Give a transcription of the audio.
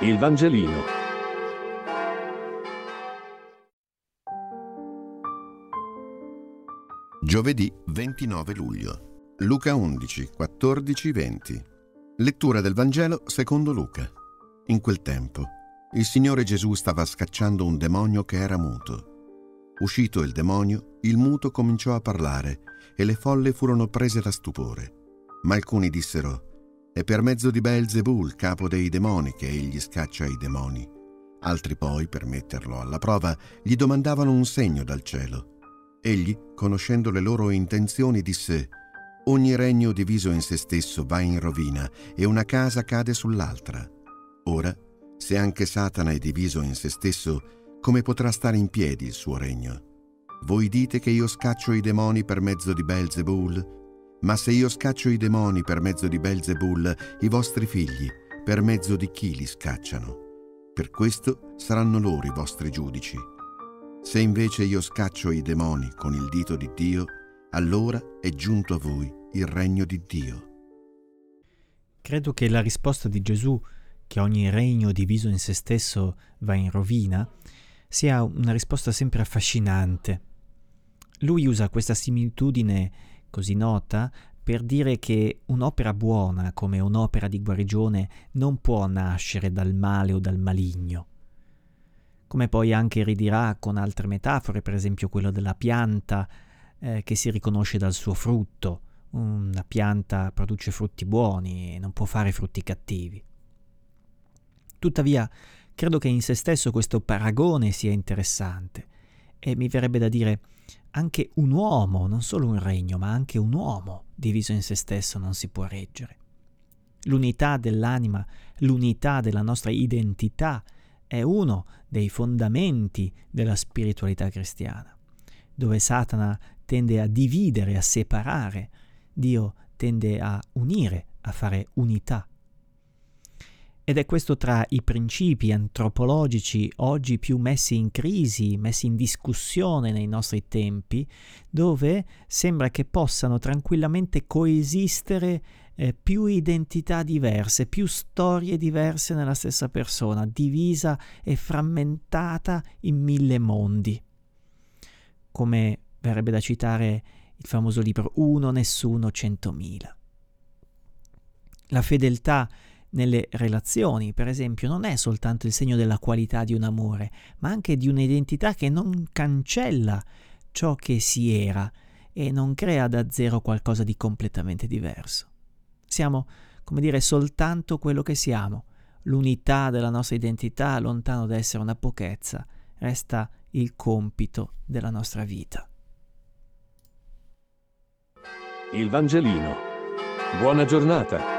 Il Vangelino. Giovedì 29 luglio. Luca 11, 14, 20. Lettura del Vangelo secondo Luca. In quel tempo, il Signore Gesù stava scacciando un demonio che era muto. Uscito il demonio, il muto cominciò a parlare e le folle furono prese da stupore. Ma alcuni dissero, è per mezzo di Belzebul, capo dei demoni, che egli scaccia i demoni. Altri poi, per metterlo alla prova, gli domandavano un segno dal cielo. Egli, conoscendo le loro intenzioni, disse, Ogni regno diviso in se stesso va in rovina e una casa cade sull'altra. Ora, se anche Satana è diviso in se stesso, come potrà stare in piedi il suo regno? Voi dite che io scaccio i demoni per mezzo di Belzebul? Ma se io scaccio i demoni per mezzo di Belzebul, i vostri figli, per mezzo di chi li scacciano? Per questo saranno loro i vostri giudici. Se invece io scaccio i demoni con il dito di Dio, allora è giunto a voi il regno di Dio. Credo che la risposta di Gesù, che ogni regno diviso in se stesso va in rovina, sia una risposta sempre affascinante. Lui usa questa similitudine così nota per dire che un'opera buona come un'opera di guarigione non può nascere dal male o dal maligno. Come poi anche ridirà con altre metafore, per esempio quella della pianta eh, che si riconosce dal suo frutto. Una pianta produce frutti buoni e non può fare frutti cattivi. Tuttavia, credo che in se stesso questo paragone sia interessante e mi verrebbe da dire anche un uomo, non solo un regno, ma anche un uomo diviso in se stesso non si può reggere. L'unità dell'anima, l'unità della nostra identità è uno dei fondamenti della spiritualità cristiana. Dove Satana tende a dividere, a separare, Dio tende a unire, a fare unità. Ed è questo tra i principi antropologici oggi più messi in crisi, messi in discussione nei nostri tempi, dove sembra che possano tranquillamente coesistere eh, più identità diverse, più storie diverse nella stessa persona, divisa e frammentata in mille mondi. Come verrebbe da citare il famoso libro Uno, Nessuno, Centomila. La fedeltà nelle relazioni, per esempio, non è soltanto il segno della qualità di un amore, ma anche di un'identità che non cancella ciò che si era e non crea da zero qualcosa di completamente diverso. Siamo, come dire, soltanto quello che siamo. L'unità della nostra identità, lontano da essere una pochezza, resta il compito della nostra vita. Il Vangelino. Buona giornata.